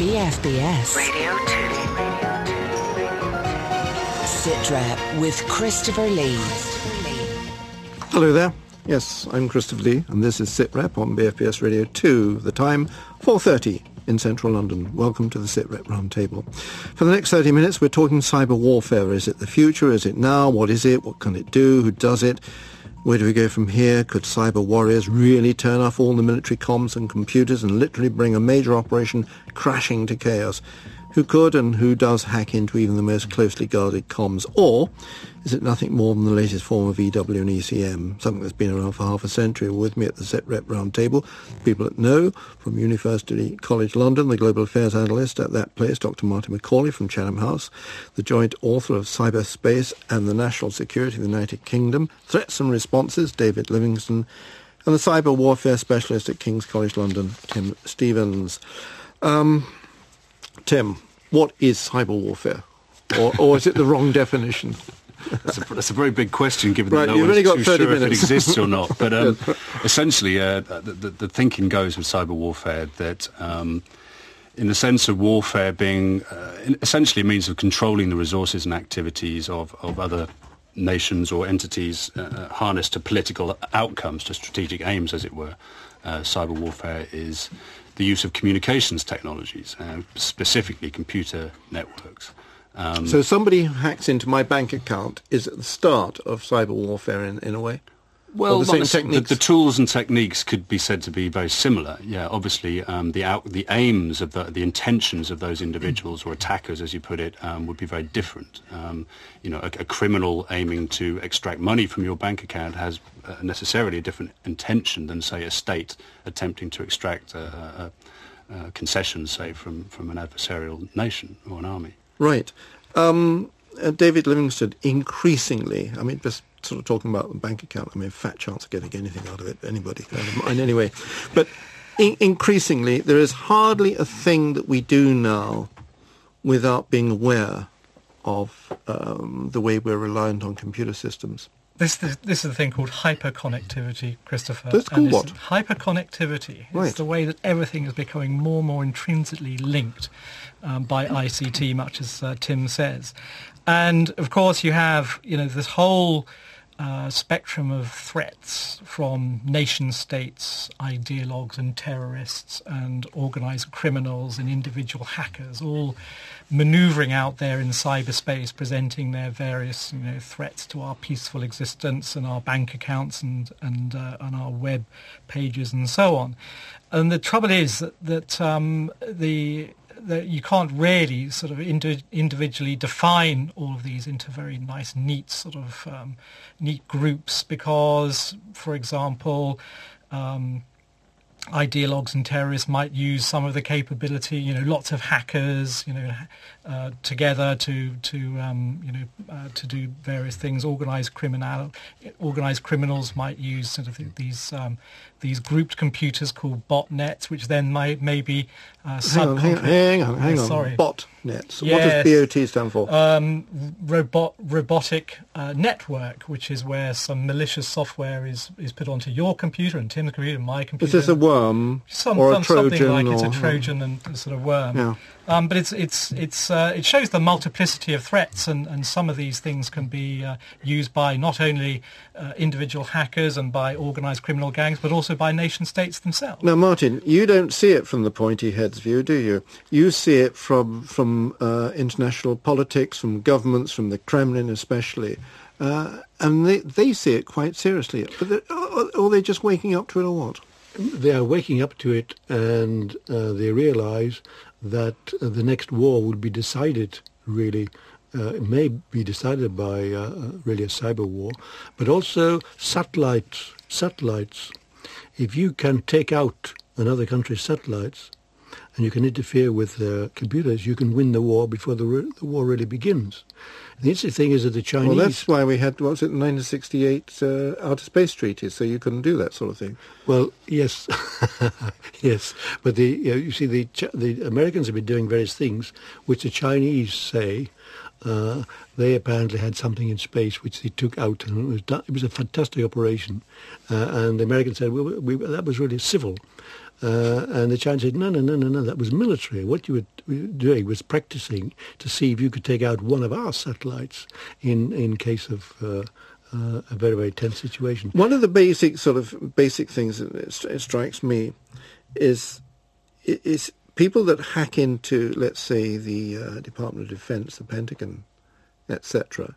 BFBS Radio 2. SITREP with Christopher Lee. Hello there. Yes, I'm Christopher Lee, and this is SITREP on BFBS Radio 2. The time, 4.30 in central London. Welcome to the SITREP Roundtable. For the next 30 minutes, we're talking cyber warfare. Is it the future? Is it now? What is it? What can it do? Who does it? Where do we go from here? Could cyber warriors really turn off all the military comms and computers and literally bring a major operation crashing to chaos? Who could and who does hack into even the most closely guarded comms? Or is it nothing more than the latest form of EW and ECM, something that's been around for half a century? With me at the SITREP Roundtable, people that know from University College London, the Global Affairs Analyst at that place, Dr. Martin McCauley from Chatham House, the joint author of Cyberspace and the National Security of the United Kingdom, Threats and Responses, David Livingstone, and the cyber warfare specialist at King's College London, Tim Stevens. Um, Tim, what is cyber warfare? Or, or is it the wrong definition? That's a, that's a, very big question, given right, that no one's too sure minutes. if it exists or not. But um, yes. essentially, uh, the, the, the, thinking goes with cyber warfare that, um, in the sense of warfare being uh, essentially a means of controlling the resources and activities of, of other nations or entities uh, uh harnessed to political outcomes, to strategic aims, as it were, uh, cyber warfare is the use of communications technologies, uh, specifically computer networks. Um, so somebody who hacks into my bank account is at the start of cyber warfare in, in a way? Well, the, the, the, tools and techniques could be said to be very similar. Yeah, obviously, um, the out, the aims of the, the intentions of those individuals or attackers, as you put it, um, would be very different. Um, you know, a, a, criminal aiming to extract money from your bank account has uh, necessarily a different intention than, say, a state attempting to extract uh, uh, uh concessions, say, from from an adversarial nation or an army. Right. Um, uh, David Livingstone, increasingly, I mean, just sort of talking about the bank account. I mean, fat chance of getting anything out of it, anybody, out of mine anyway. But in- increasingly, there is hardly a thing that we do now without being aware of um, the way we're reliant on computer systems. This, this, this is the thing called hyperconnectivity, Christopher. That's called what? Hyperconnectivity. Right. It's the way that everything is becoming more and more intrinsically linked um, by ICT, much as uh, Tim says. And of course, you have you know this whole spectrum of threats from nation states, ideologues and terrorists and organized criminals and individual hackers all maneuvering out there in cyberspace, presenting their various you know, threats to our peaceful existence and our bank accounts and, and, uh, and our web pages and so on. And the trouble is that, that um, the that you can't really sort of indi- individually define all of these into very nice, neat sort of um, neat groups because, for example, um, ideologues and terrorists might use some of the capability, you know, lots of hackers, you know, uh, together to to um, you know uh, to do various things. Organized criminal, organized criminals might use sort of these um, these grouped computers called botnets, which then may maybe uh, hang on, hang on, hang on, hang on. Sorry. Botnets. What does BOT stand for? Um, robot robotic uh, network, which is where some malicious software is, is put onto your computer and Tim's computer and my computer. Is this a worm some, or a Trojan? Something like or, it's a Trojan and sort of worm. Yeah. Um, but it's it's it's uh, it shows the multiplicity of threats, and, and some of these things can be uh, used by not only uh, individual hackers and by organised criminal gangs, but also by nation states themselves. Now, Martin, you don't see it from the pointy head's view, do you? You see it from from uh, international politics, from governments, from the Kremlin especially. Uh, and they, they see it quite seriously. But are, are they just waking up to it or what? They are waking up to it and uh, they realise that uh, the next war will be decided really uh, it may be decided by uh, uh, really a cyber war, but also satellites. Satellites. If you can take out another country's satellites, and you can interfere with uh, computers, you can win the war before the, re- the war really begins. The interesting thing is that the Chinese... Well, that's why we had, what was it, the 1968 uh, Outer Space Treaty, so you couldn't do that sort of thing. Well, yes, yes. But the, you, know, you see, the, the Americans have been doing various things which the Chinese say uh, they apparently had something in space which they took out, and it was, done, it was a fantastic operation. Uh, and the Americans said, well, we, that was really civil. Uh, and the Chinese said, no, no, no, no, no, that was military. What you were doing was practicing to see if you could take out one of our satellites in, in case of uh, uh, a very, very tense situation. One of the basic sort of basic things that strikes me is, is people that hack into, let's say, the uh, Department of Defense, the Pentagon, etc.,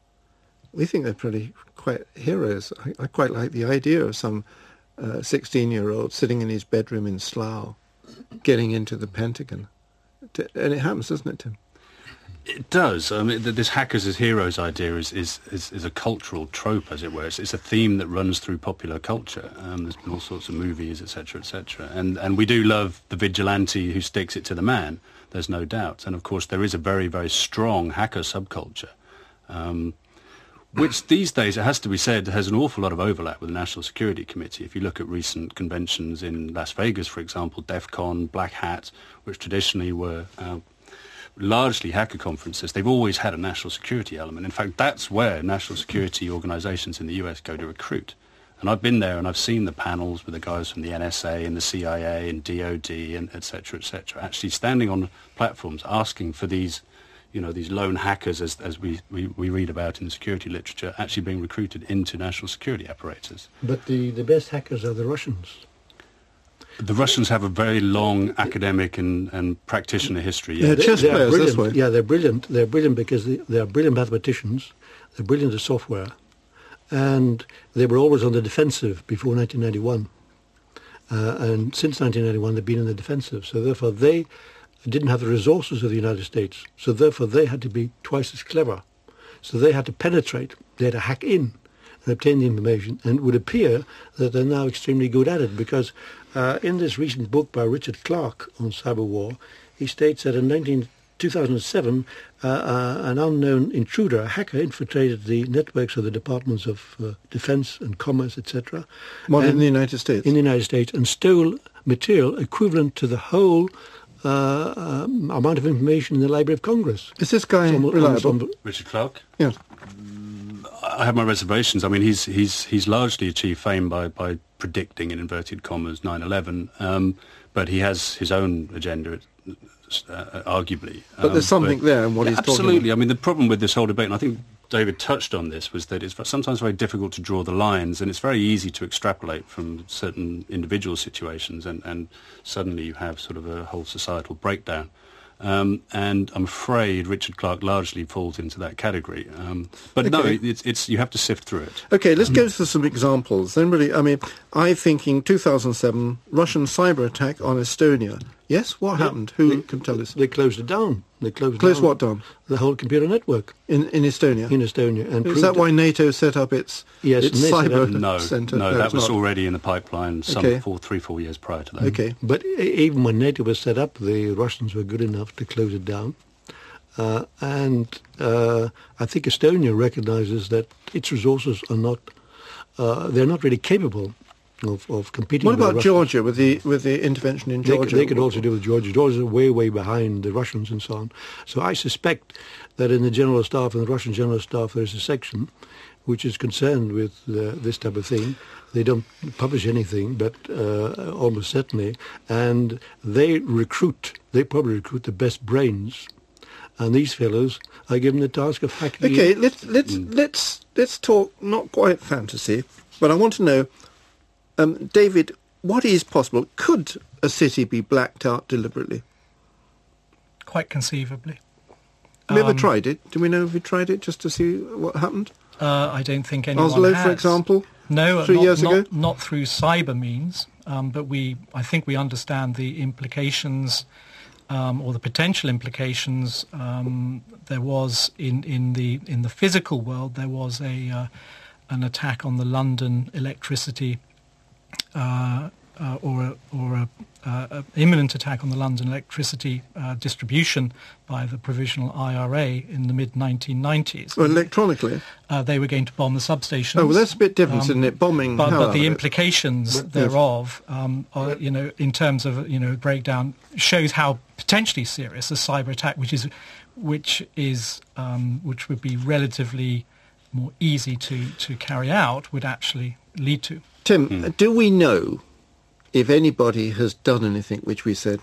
we think they're pretty quite heroes. I, I quite like the idea of some 16-year-old uh, sitting in his bedroom in Slough, getting into the Pentagon. And it happens, doesn't it, Tim? It does. I mean, this hackers as heroes idea is, is, is, is a cultural trope, as it were. It's, it's, a theme that runs through popular culture. Um, there's been all sorts of movies, etc., etc. And, and we do love the vigilante who sticks it to the man, there's no doubt. And, of course, there is a very, very strong hacker subculture. Um, which these days, it has to be said, has an awful lot of overlap with the National Security Committee. If you look at recent conventions in Las Vegas, for example, DEF CON, Black Hat, which traditionally were uh, largely hacker conferences, they've always had a national security element. In fact, that's where national security organizations in the US go to recruit. And I've been there and I've seen the panels with the guys from the NSA and the CIA and DOD and et cetera, et cetera, actually standing on platforms asking for these you know, these lone hackers, as, as we, we, we read about in the security literature, actually being recruited into national security apparatus. But the, the best hackers are the Russians. The Russians have a very long academic and, and practitioner history. Yeah, they're, they're brilliant. Yeah, they're brilliant. They're brilliant because they, they are brilliant mathematicians. They're brilliant at software. And they were always on the defensive before 1991. Uh, and since 1991, they've been in the defensive. So therefore, they didn't have the resources of the United States. So therefore they had to be twice as clever. So they had to penetrate. They had to hack in and obtain the information. And it would appear that they're now extremely good at it because uh, in this recent book by Richard Clarke on cyber war, he states that in 19, 2007, uh, uh, an unknown intruder, a hacker, infiltrated the networks of the departments of uh, defense and commerce, etc. What, in the United States? In the United States, and stole material equivalent to the whole uh, um, amount of information in the Library of Congress. Is this guy almost, reliable? Almost Richard Clarke? Yeah. I have my reservations. I mean, he's he's he's largely achieved fame by, by predicting in inverted commas 9/11, um, but he has his own agenda. Uh, arguably, but there's um, something but, there in what yeah, he's absolutely. I mean, the problem with this whole debate, and I think David touched on this was that it's sometimes very difficult to draw the lines, and it's very easy to extrapolate from certain individual situations, and, and suddenly you have sort of a whole societal breakdown. Um, and I'm afraid Richard Clarke largely falls into that category. Um, but okay. no, it's, it's, you have to sift through it. Okay, let's go through some examples. Then really, I mean, I'm thinking 2007 Russian cyber attack on Estonia. Yes, what happened? Who they, can tell us? They closed it down. They closed, closed down what down? The whole computer network in in Estonia. In Estonia, and is that why NATO set up its yes, its cyber no, center? No, no that was not. already in the pipeline some okay. four, three, four years prior to that. Okay, but even when NATO was set up, the Russians were good enough to close it down. Uh, and uh, I think Estonia recognizes that its resources are not, uh, they're not really capable of, of competing. What about Georgia with the with the intervention in Georgia? They, they could also do with Georgia. Georgia is way way behind the Russians and so on. So I suspect that in the general staff and the Russian general staff there is a section which is concerned with uh, this type of thing. They don't publish anything, but uh, almost certainly, and they recruit. They probably recruit the best brains and these fellows are given the task of hacking. Okay, let's let's mm. let's let's talk not quite fantasy, but I want to know um, David, what is possible? Could a city be blacked out deliberately? Quite conceivably. Have um, we ever tried it? Do we know if we tried it just to see what happened? Uh, I don't think anyone has. Oslo, has. for example? No, three not, years not, ago? Not through cyber means, um, but we, I think we understand the implications um, or the potential implications. Um, there was in, in, the, in the physical world, there was a, uh, an attack on the London electricity uh, uh, or a, or a, uh, imminent attack on the London electricity uh, distribution by the provisional IRA in the mid 1990s. Well, electronically, uh, they were going to bomb the substations. Oh, well, that's a bit different, um, isn't it? Bombing, but, but the implications it? thereof, um, are, you know, in terms of you know breakdown, shows how potentially serious a cyber attack, which is which is um, which would be relatively more easy to, to carry out, would actually lead to. Tim, mm. do we know if anybody has done anything which we said,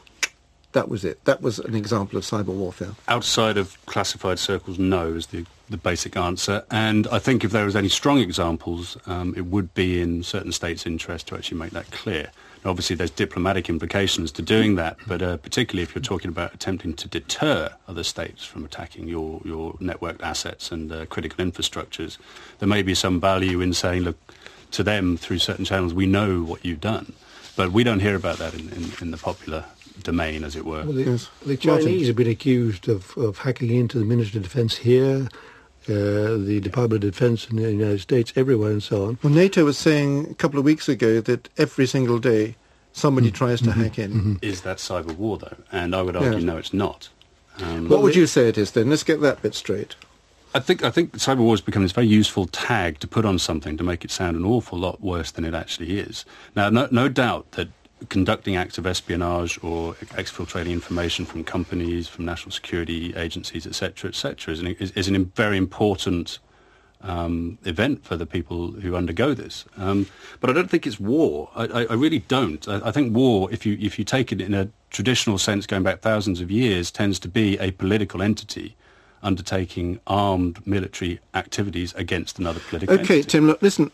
that was it. That was an example of cyber warfare. Outside of classified circles, no is the, the basic answer. And I think if there was any strong examples, um, it would be in certain states' interest to actually make that clear. Now, obviously, there's diplomatic implications to doing that, but uh, particularly if you're talking about attempting to deter other states from attacking your, your networked assets and uh, critical infrastructures, there may be some value in saying, look, to them through certain channels, we know what you've done. But we don't hear about that in, in, in the popular domain, as it were. Well, the, yes. the Chinese have been accused of, of hacking into the Ministry of Defense here, uh, the Department of Defense in the United States, everywhere and so on. Well, NATO was saying a couple of weeks ago that every single day somebody mm-hmm. tries to mm-hmm. hack in. Mm-hmm. Is that cyber war, though? And I would argue, no, it's not. Um, what would you say it is then? Let's get that bit straight. I think I think cyber war has become this very useful tag to put on something to make it sound an awful lot worse than it actually is. Now, no, no doubt that conducting acts of espionage or exfiltrating information from companies, from national security agencies, etc., etc., is, is, is, a very important um, event for the people who undergo this. Um, but I don't think it's war. I, I, I really don't. I, I, think war, if you if you take it in a traditional sense, going back thousands of years, tends to be a political entity undertaking armed military activities against another political okay, entity. Tim, look, listen,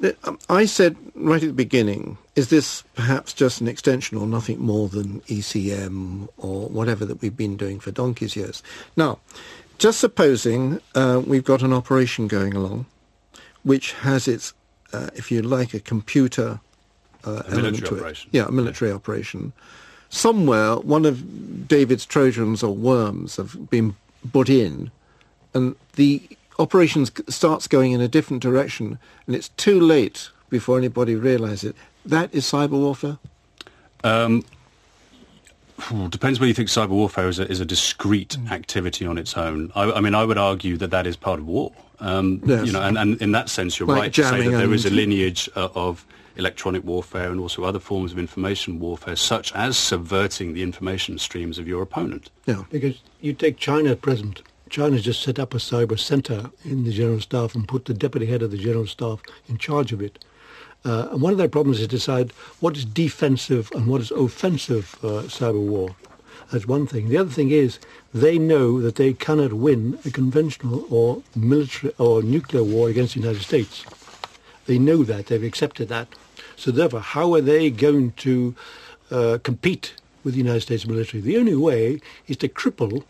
I said right at the beginning, is this perhaps just an extension or nothing more than ECM or whatever that we've been doing for donkey's years? Now, just supposing uh, we've got an operation going along which has its, uh, if you like, a computer uh, a element to operation. it. Yeah, a military yeah. operation. Somewhere, one of David's Trojans or worms have been put in and the operation starts going in a different direction, and it's too late before anybody realizes it. That is cyber warfare? Um, depends whether you think cyber warfare is a, is a discrete mm. activity on its own. I, I, mean, I would argue that that is part of war. Um, yes. You know, and, and, in that sense, you're like right to say that there is a lineage uh, of electronic warfare and also other forms of information warfare, such as subverting the information streams of your opponent. Yeah, because you take China at present. China just set up a cyber center in the General Staff and put the deputy head of the General Staff in charge of it. Uh, and one of their problems is to decide what is defensive and what is offensive uh, cyber war. That's one thing. The other thing is they know that they cannot win a conventional or military or nuclear war against the United States. They know that. They've accepted that. So therefore, how are they going to uh, compete with the United States military? The only way is to cripple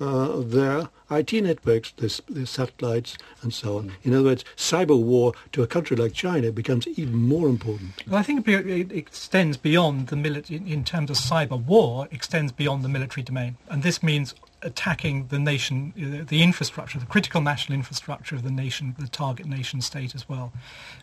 uh, their IT networks, their, satellites, and so on. In other words, cyber war to a country like China becomes even more important. Well, I think it extends beyond the military, in terms of cyber war, extends beyond the military domain. And this means attacking the nation, uh, the infrastructure, the critical national infrastructure of the nation, the target nation state as well.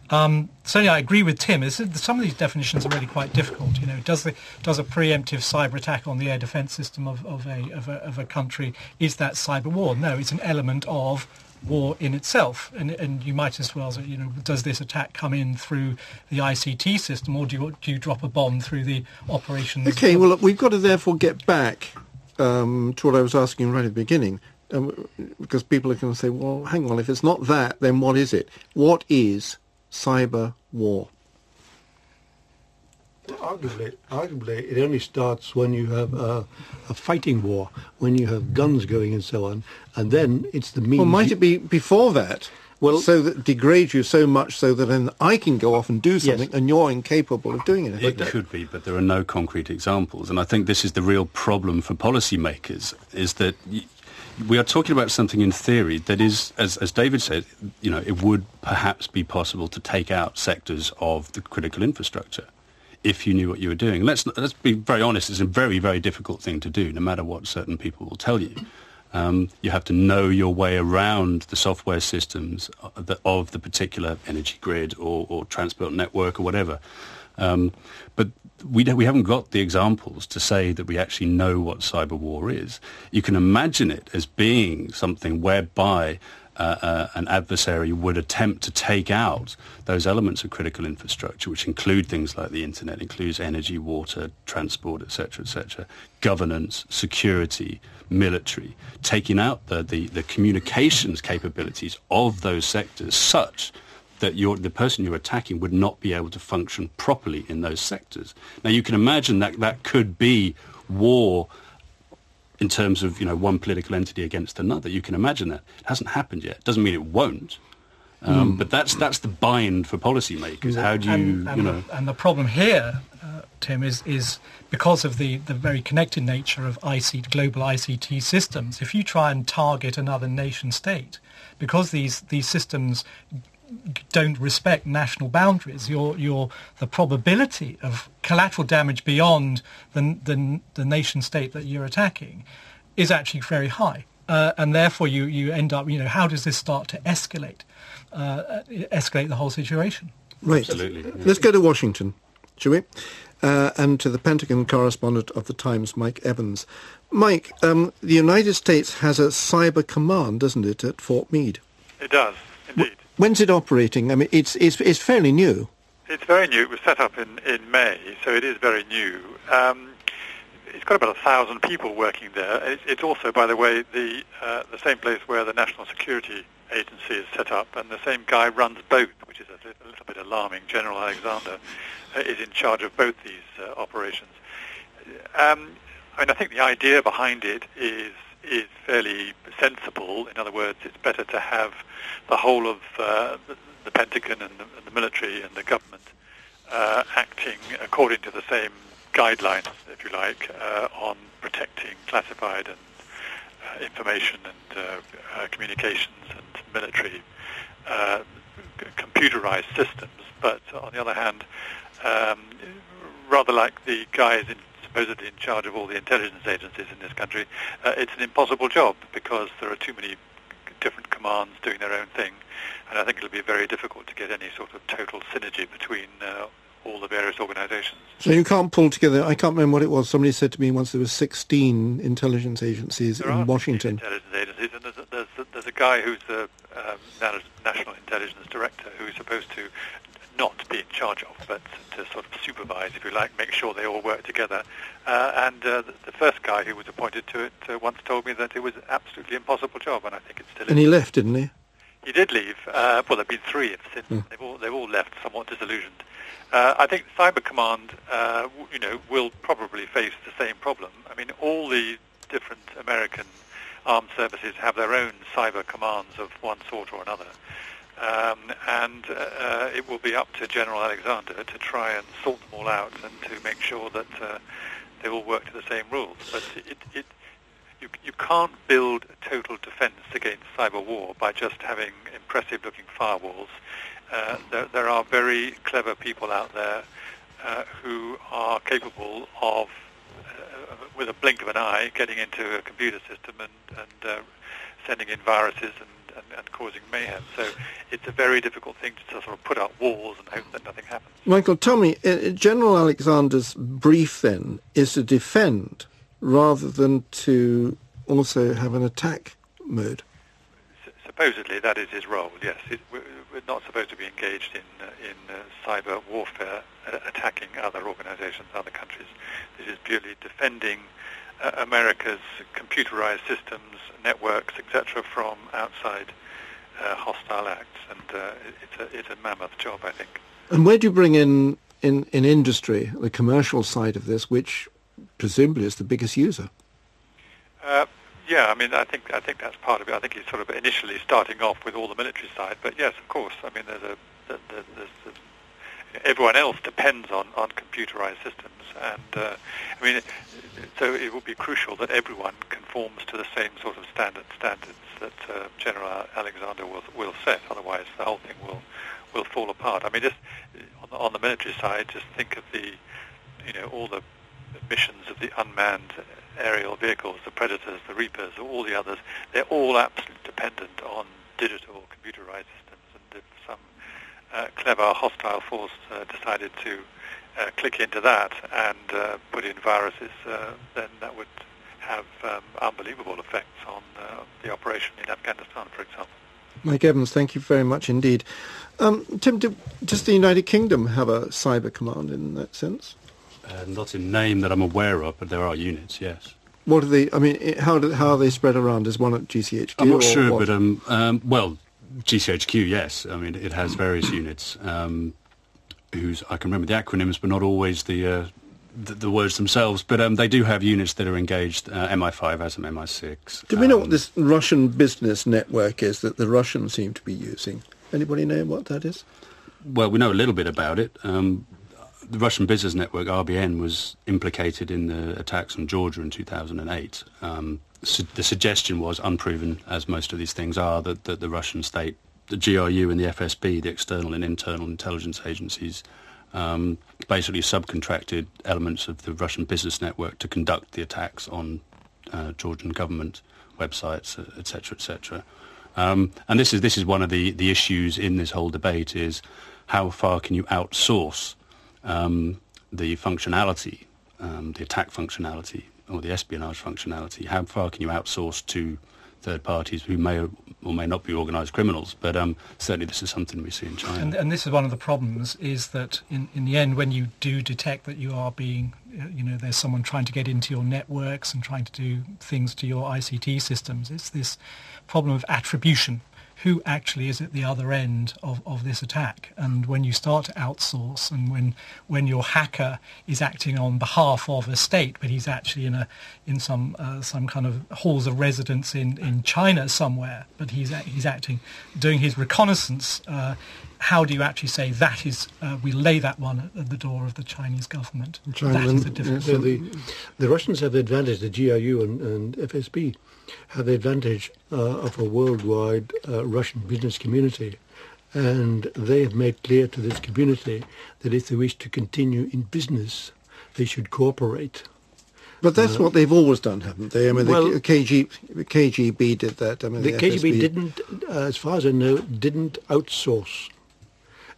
Um, so yeah, I agree with Tim. It's, some of these definitions are really quite difficult. You know, does the does a preemptive cyber attack on the air defence system of, of, a, of, a, of a country is that cyber war? No, it's an element of war in itself. And, and you might as well say, you know, does this attack come in through the ICT system or do you, do you drop a bomb through the operations? Okay, well, we've got to therefore get back um, to what I was asking right at the beginning, um, because people are going to say, well, hang on, if it's not that, then what is it? What is cyber war? Arguably, arguably, it only starts when you have a, a, fighting war, when you have guns going and so on, and then it's the means. Well, might it be before that? Well, so that degrades you so much so that then I can go off and do something yes. and you're incapable of doing it. It could be, but there are no concrete examples. And I think this is the real problem for policymakers, is that we are talking about something in theory that is, as, as David said, you know, it would perhaps be possible to take out sectors of the critical infrastructure if you knew what you were doing. Let's, let's be very honest, it's a very, very difficult thing to do, no matter what certain people will tell you. Um, you have to know your way around the software systems of the, of the particular energy grid or, or, transport network or whatever. Um, but we, we haven't got the examples to say that we actually know what cyber war is. You can imagine it as being something whereby uh, an adversary would attempt to take out those elements of critical infrastructure, which include things like the internet, includes energy, water, transport, etc., etc., governance, security, military, taking out the, the, the communications capabilities of those sectors such that the person you're attacking would not be able to function properly in those sectors. Now, you can imagine that that could be war in terms of you know one political entity against another. You can imagine that. It hasn't happened yet. Doesn't mean it won't. Um, mm. But that's that's the bind for policymakers. How do you and, and you know? The, and the problem here, uh, Tim, is is because of the, the very connected nature of ICT, global ICT systems. If you try and target another nation state, because these these systems don't respect national boundaries, your, your, the probability of collateral damage beyond the, the, the nation state that you're attacking is actually very high. Uh, and therefore you, you end up, you know, how does this start to escalate, uh, escalate the whole situation? Right. Absolutely. Let's go to Washington, shall we? Uh, and to the Pentagon correspondent of the Times, Mike Evans. Mike, um, the United States has a cyber command, doesn't it, at Fort Meade? It does, indeed. When's it operating? I mean, it's, it's, it's fairly new. It's very new. It was set up in, in May, so it is very new. Um, it's got about a thousand people working there. It's, it's also, by the way, the, uh, the same place where the National Security Agency is set up, and the same guy runs both, which is a, a little bit alarming. General Alexander uh, is in charge of both these uh, operations. Um, I mean, I think the idea behind it is is fairly sensible. In other words, it's better to have the whole of uh, the, the, Pentagon and the, and the, military and the government uh, acting according to the same guidelines, if you like, uh, on protecting classified and uh, information and uh, uh, communications and military computerized systems. But on the other hand, um, rather like the guys in supposedly in charge of all the intelligence agencies in this country, uh, it's an impossible job because there are too many different commands doing their own thing, and I think it'll be very difficult to get any sort of total synergy between uh, all the various organizations. So you can't pull together, I can't remember what it was, somebody said to me once there were 16 intelligence agencies there in Washington. intelligence agencies, and there's a, there's a, there's a guy who's the um, National Intelligence Director who's supposed to not be in charge of, but to sort of supervise, if you like, make sure they all work together. Uh, and uh, the, the, first guy who was appointed to it uh, once told me that it was an absolutely impossible job, and I think it still is. And he left, didn't he? He did leave. Uh, well, there have been three since. Mm. They've all they've all left somewhat disillusioned. Uh, I think Cyber Command, uh, you know, will probably face the same problem. I mean, all the different American armed services have their own cyber commands of one sort or another. Um, and uh, uh, it will be up to General Alexander to try and sort them all out and to make sure that uh, they all work to the same rules. But it, it, you, you can't build a total defense against cyber war by just having impressive-looking firewalls. Uh, there, there, are very clever people out there uh, who are capable of, uh, with a blink of an eye, getting into a computer system and, and sending in viruses and and, and, causing mayhem. So it's a very difficult thing to sort of put up walls and hope that nothing happens. Michael, tell me, uh, General Alexander's brief then is to defend rather than to also have an attack mode. S- supposedly that is his role, yes. It, we're, we're, not supposed to be engaged in, uh, in uh, cyber warfare, uh, attacking other organizations, other countries. This is purely defending uh, America's computerized systems, networks, etc., from outside uh, hostile acts, and uh, it's a it's a mammoth job, I think. And where do you bring in, in in industry the commercial side of this, which presumably is the biggest user? Uh, yeah, I mean, I think I think that's part of it. I think he's sort of initially starting off with all the military side, but yes, of course. I mean, there's a there's, there's, everyone else depends on, on computerized systems. And uh, I mean, so it will be crucial that everyone conforms to the same sort of standard standards that uh, General Alexander will, will set. Otherwise, the whole thing will will fall apart. I mean, just on the, on the military side, just think of the, you know, all the missions of the unmanned aerial vehicles, the Predators, the Reapers, all the others. They're all absolutely dependent on digital computerized systems. And if some uh, clever hostile force uh, decided to uh, click into that and uh, put in viruses, uh, then that would have um, unbelievable effects on uh, the operation in Afghanistan, for example. Mike Evans, thank you very much indeed. Um, Tim, do, does the United Kingdom have a cyber command in that sense? Uh, not in name that I'm aware of, but there are units, yes. What are they? I mean, how do, how are they spread around? Is one at GCHQ? I'm not sure, what? but um, um, well, GCHQ, yes. I mean, it has various units um, whose I can remember the acronyms, but not always the uh, the, the, words themselves. But um, they do have units that are engaged. Uh, MI5 has some MI6. Do we know what um, this Russian business network is that the Russians seem to be using? Anybody know what that is? Well, we know a little bit about it. Um, the Russian business network, RBN, was implicated in the attacks on Georgia in 2008. Um, su- the suggestion was, unproven as most of these things are, that, that the Russian state, the GRU and the FSB, the external and internal intelligence agencies, um, basically subcontracted elements of the Russian business network to conduct the attacks on uh, Georgian government websites, etc., etc. Um, and this is this is one of the, the issues in this whole debate is how far can you outsource um, the functionality, um, the attack functionality or the espionage functionality? How far can you outsource to third parties who may or may not be organised criminals. But um, certainly this is something we see in China. And, and, this is one of the problems, is that in, in the end, when you do detect that you are being, uh, you know, there's someone trying to get into your networks and trying to do things to your ICT systems, it's this problem of attribution who actually is at the other end of, of this attack. And when you start to outsource and when, when your hacker is acting on behalf of a state, but he's actually in, a, in some, uh, some kind of halls of residence in, in China somewhere, but he's, he's acting, doing his reconnaissance, uh, how do you actually say that is, uh, we lay that one at the door of the Chinese government? China, that is a difference. So the, the Russians have the advantage, the GRU and, and FSB, have the advantage uh, of a worldwide uh, Russian business community. And they have made clear to this community that if they wish to continue in business, they should cooperate. But that's uh, what they've always done, haven't they? I mean, well, the KG, KGB did that. I mean, the, the KGB didn't, uh, as far as I know, didn't outsource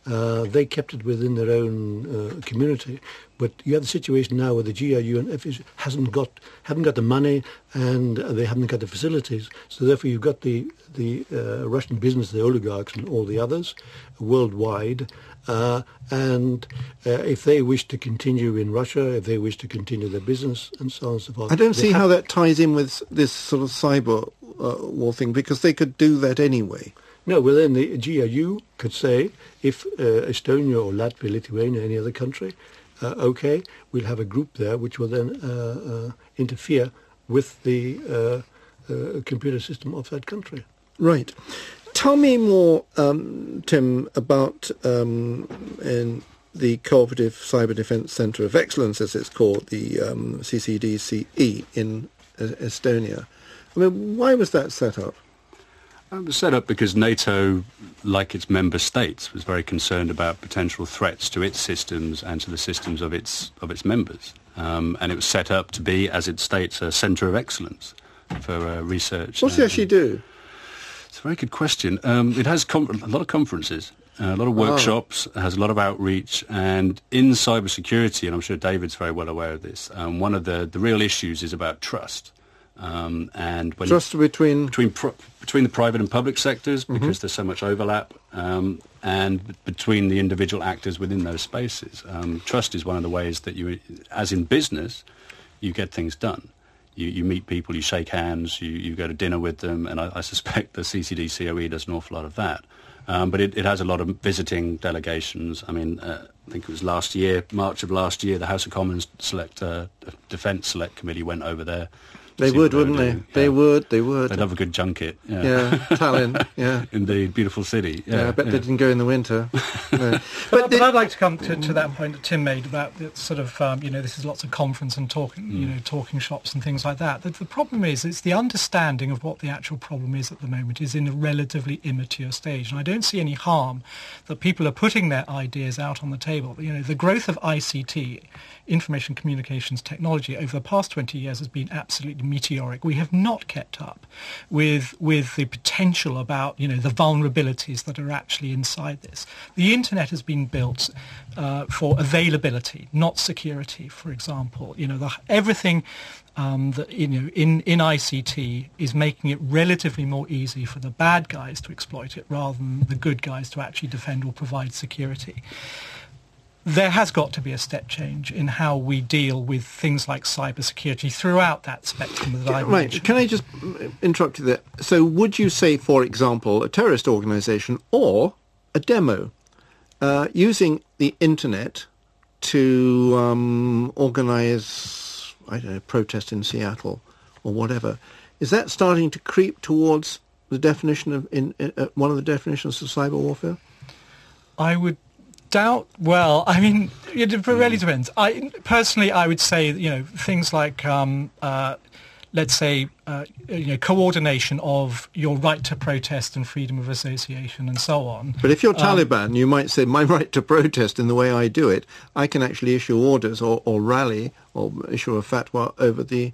uh, they kept it within their own uh, community. But you have the situation now where the GRU and FSU hasn't got haven't got the money and they haven't got the facilities. So therefore, you've got the the uh, Russian business, the oligarchs, and all the others worldwide. Uh, and uh, if they wish to continue in Russia, if they wish to continue their business, and so on and so forth. I don't see how that ties in with this sort of cyber war thing because they could do that anyway. No, well then the GRU could say if uh, Estonia or Latvia, Lithuania, any other country, uh, okay, we'll have a group there which will then uh, uh interfere with the uh, uh, computer system of that country. Right. Tell me more, um, Tim, about um, the Cooperative Cyber Defence Centre of Excellence, as it's called, the um, CCDCE in Estonia. I mean, why was that set up? It was set up because NATO, like its member states, was very concerned about potential threats to its systems and to the systems of its of its members. Um, and it was set up to be, as it states, a centre of excellence for uh, research. What does it actually do? It's a very good question. Um, it has com- a lot of conferences, uh, a lot of workshops, oh. has a lot of outreach, and in cybersecurity, and I'm sure David's very well aware of this, um, one of the, the real issues is about trust. Um, and when trust between between between the private and public sectors mm-hmm. because mm-hmm. there's so much overlap, um, and between the individual actors within those spaces. Um, trust is one of the ways that you, as in business, you get things done. You, you meet people, you shake hands, you, you go to dinner with them, and I, I suspect the CCD COE does an awful lot of that. Um, but it, it, has a lot of visiting delegations. I mean, uh, I think it was last year, March of last year, the House of Commons Select uh, Defence Select Committee went over there they would, wouldn't they? Yeah. They would. They would. They'd have a good junket. Yeah, yeah Tallinn. Yeah, indeed, beautiful city. Yeah, yeah I bet yeah. they didn't go in the winter. but, but, but I'd like to come to, to, that point that Tim made about the sort of um, you know this is lots of conference and talking mm. you know talking shops and things like that. The, the problem is it's the understanding of what the actual problem is at the moment is in a relatively immature stage, and I don't see any harm that people are putting their ideas out on the table. You know, the growth of ICT information communications technology over the past 20 years has been absolutely meteoric. We have not kept up with, with the potential about, you know, the vulnerabilities that are actually inside this. The internet has been built uh, for availability, not security, for example. You know, the, everything um, that you know in, in ICT is making it relatively more easy for the bad guys to exploit it rather than the good guys to actually defend or provide security there has got to be a step change in how we deal with things like cybersecurity throughout that spectrum that I right. Mentioned. Can I just interrupt you there? So would you say, for example, a terrorist organization or a demo uh, using the internet to um, organize, I don't know, protest in Seattle or whatever, is that starting to creep towards the definition of in, in uh, one of the definitions of cyber warfare? I would doubt. Well, I mean, it really depends. I personally, I would say you know things like. Um, uh, let's say, uh, you know, coordination of your right to protest and freedom of association and so on. But if you're um, Taliban, you might say, my right to protest in the way I do it, I can actually issue orders or, or rally or issue a fatwa over the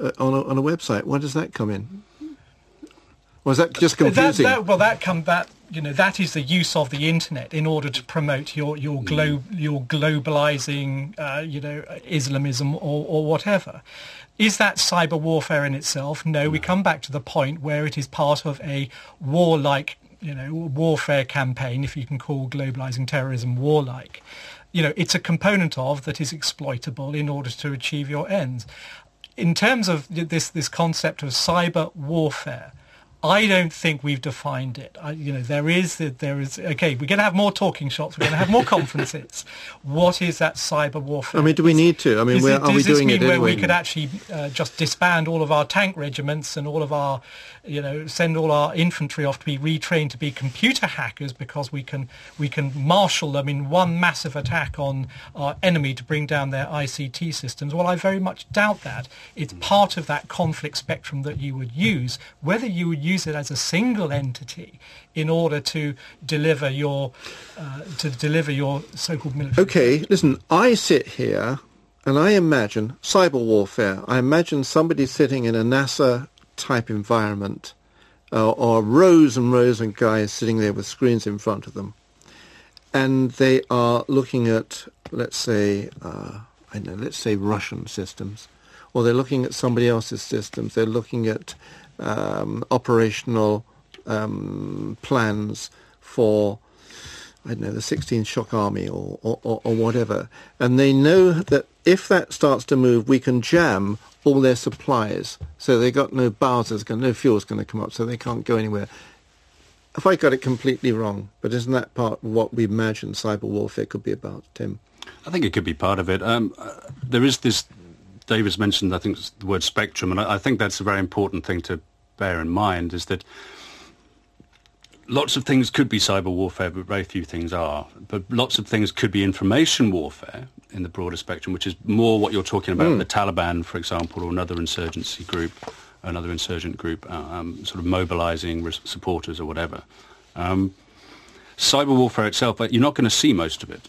uh, on, a, on a website. Where does that come in? Was that just confusing? That, that, well, that come that you know that is the use of the internet in order to promote your your glo- mm. your globalizing uh, you know Islamism or, or whatever. Is that cyber warfare in itself? No, we come back to the point where it is part of a warlike you know warfare campaign, if you can call globalizing terrorism warlike. You know, it's a component of that is exploitable in order to achieve your ends. In terms of this this concept of cyber warfare, I don't think we've defined it. I, you know, there is there is okay. We're going to have more talking shops. We're going to have more conferences. What is that cyber warfare? I mean, do we need to? I mean, is, are we doing it anyway? where we could actually uh, just disband all of our tank regiments and all of our you know, send all our infantry off to be retrained to be computer hackers because we can we can marshal them in one massive attack on our enemy to bring down their ICT systems. Well, I very much doubt that. It's part of that conflict spectrum that you would use. Whether you would use it as a single entity in order to deliver your uh, to deliver your so-called military. Okay, listen. I sit here and I imagine cyber warfare. I imagine somebody sitting in a NASA type environment uh, or rows and rows of guys sitting there with screens in front of them. And they are looking at, let's say, uh, I know, let's say Russian systems, or they're looking at somebody else's systems. They're looking at um, operational um, plans for, I don't know, the 16th Shock Army or, or, or, whatever. And they know that if that starts to move, we can jam all their supplies. So they got no bowsers, no fuel's going to come up, so they can't go anywhere. If I got it completely wrong, but isn't that part of what we imagine cyber warfare could be about, Tim? I think it could be part of it. Um, uh, there is this, David's mentioned, I think, the word spectrum, and I, I think that's a very important thing to bear in mind, is that lots of things could be cyber warfare, but very few things are. But lots of things could be information warfare in the broader spectrum, which is more what you're talking about, mm. the Taliban, for example, or another insurgency group, another insurgent group, uh, um, sort of mobilizing supporters or whatever. Um, cyber warfare itself, you're not going to see most of it.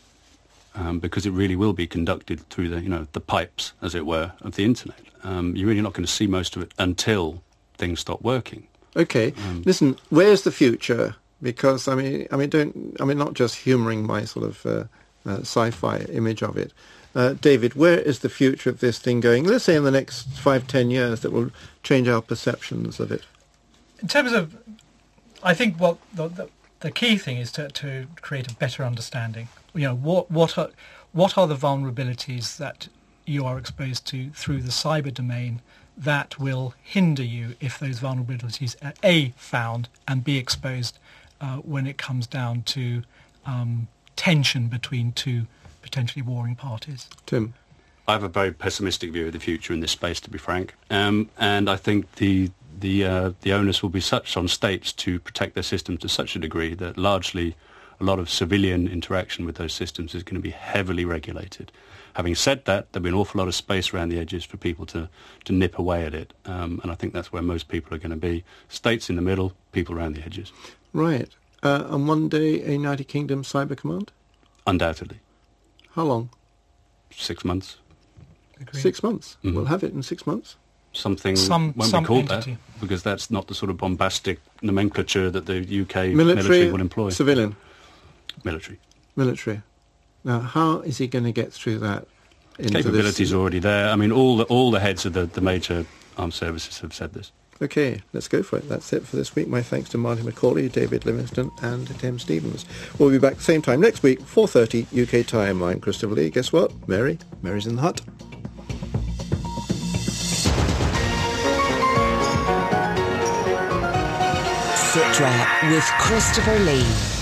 Um, because it really will be conducted through the, you know, the pipes, as it were, of the internet. Um, you're really not going to see most of it until things stop working. Okay. Um, Listen, where's the future? Because I mean, I mean, don't I mean not just humouring my sort of uh, uh, sci-fi image of it. Uh, David, where is the future of this thing going? Let's say in the next five, ten years, that will change our perceptions of it. In terms of, I think what the, the, the key thing is to, to create a better understanding. You know, what what are what are the vulnerabilities that you are exposed to through the cyber domain that will hinder you if those vulnerabilities are A, found, and B, exposed uh, when it comes down to um, tension between two potentially warring parties. Tim? I have a very pessimistic view of the future in this space, to be frank. Um, and I think the the uh, the onus will be such on states to protect their systems to such a degree that largely a lot of civilian interaction with those systems is going to be heavily regulated. Having said that, there'll be an awful lot of space around the edges for people to, to nip away at it. Um, and I think that's where most people are going to be. States in the middle, people around the edges. Right. Uh, and one day a United Kingdom Cyber Command? Undoubtedly. How long? Six months. Agreed. Six months? Mm-hmm. We'll have it in six months? Something some, won't some be called entity. that because that's not the sort of bombastic nomenclature that the UK military, military will employ. Civilian? Military. Military. Now, how is he going to get through that? Capabilities are already there. I mean, all the, all the heads of the, the major armed services have said this. Okay, let's go for it. That's it for this week. My thanks to Martin McCauley, David Livingstone and Tim Stevens. We'll be back same time next week, 4.30 UK time. I'm Christopher Lee. Guess what? Mary. Mary's in the hut. Sitrep with Christopher Lee.